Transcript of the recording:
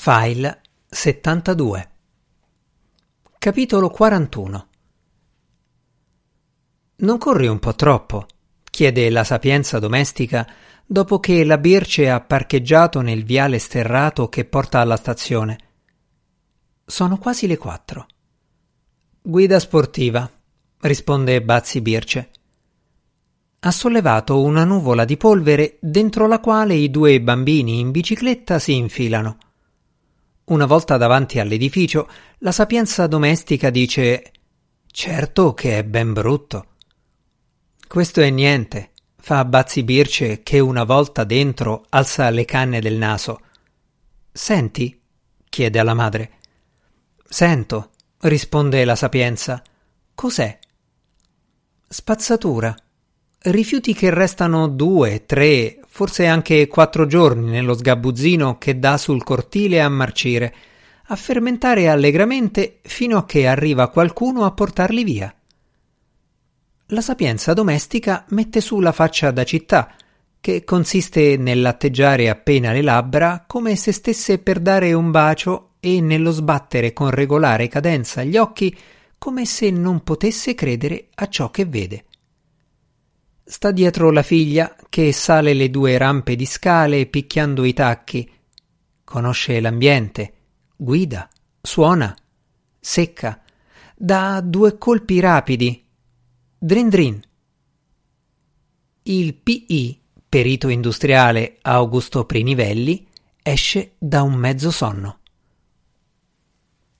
File 72 Capitolo 41 Non corri un po' troppo? chiede la sapienza domestica dopo che la Birce ha parcheggiato nel viale sterrato che porta alla stazione. Sono quasi le quattro. Guida sportiva, risponde Bazzi Birce. Ha sollevato una nuvola di polvere dentro la quale i due bambini in bicicletta si infilano. Una volta davanti all'edificio, la sapienza domestica dice Certo che è ben brutto. Questo è niente, fa Bazzi Birce che una volta dentro alza le canne del naso. Senti? chiede alla madre. Sento, risponde la sapienza. Cos'è? Spazzatura. Rifiuti che restano due, tre, forse anche quattro giorni nello sgabuzzino che dà sul cortile a marcire, a fermentare allegramente fino a che arriva qualcuno a portarli via. La sapienza domestica mette su la faccia da città, che consiste nell'atteggiare appena le labbra come se stesse per dare un bacio e nello sbattere con regolare cadenza gli occhi come se non potesse credere a ciò che vede. Sta dietro la figlia che sale le due rampe di scale picchiando i tacchi. Conosce l'ambiente, guida, suona, secca, dà due colpi rapidi. Drin drin. Il PI, perito industriale Augusto Prinivelli, esce da un mezzo sonno.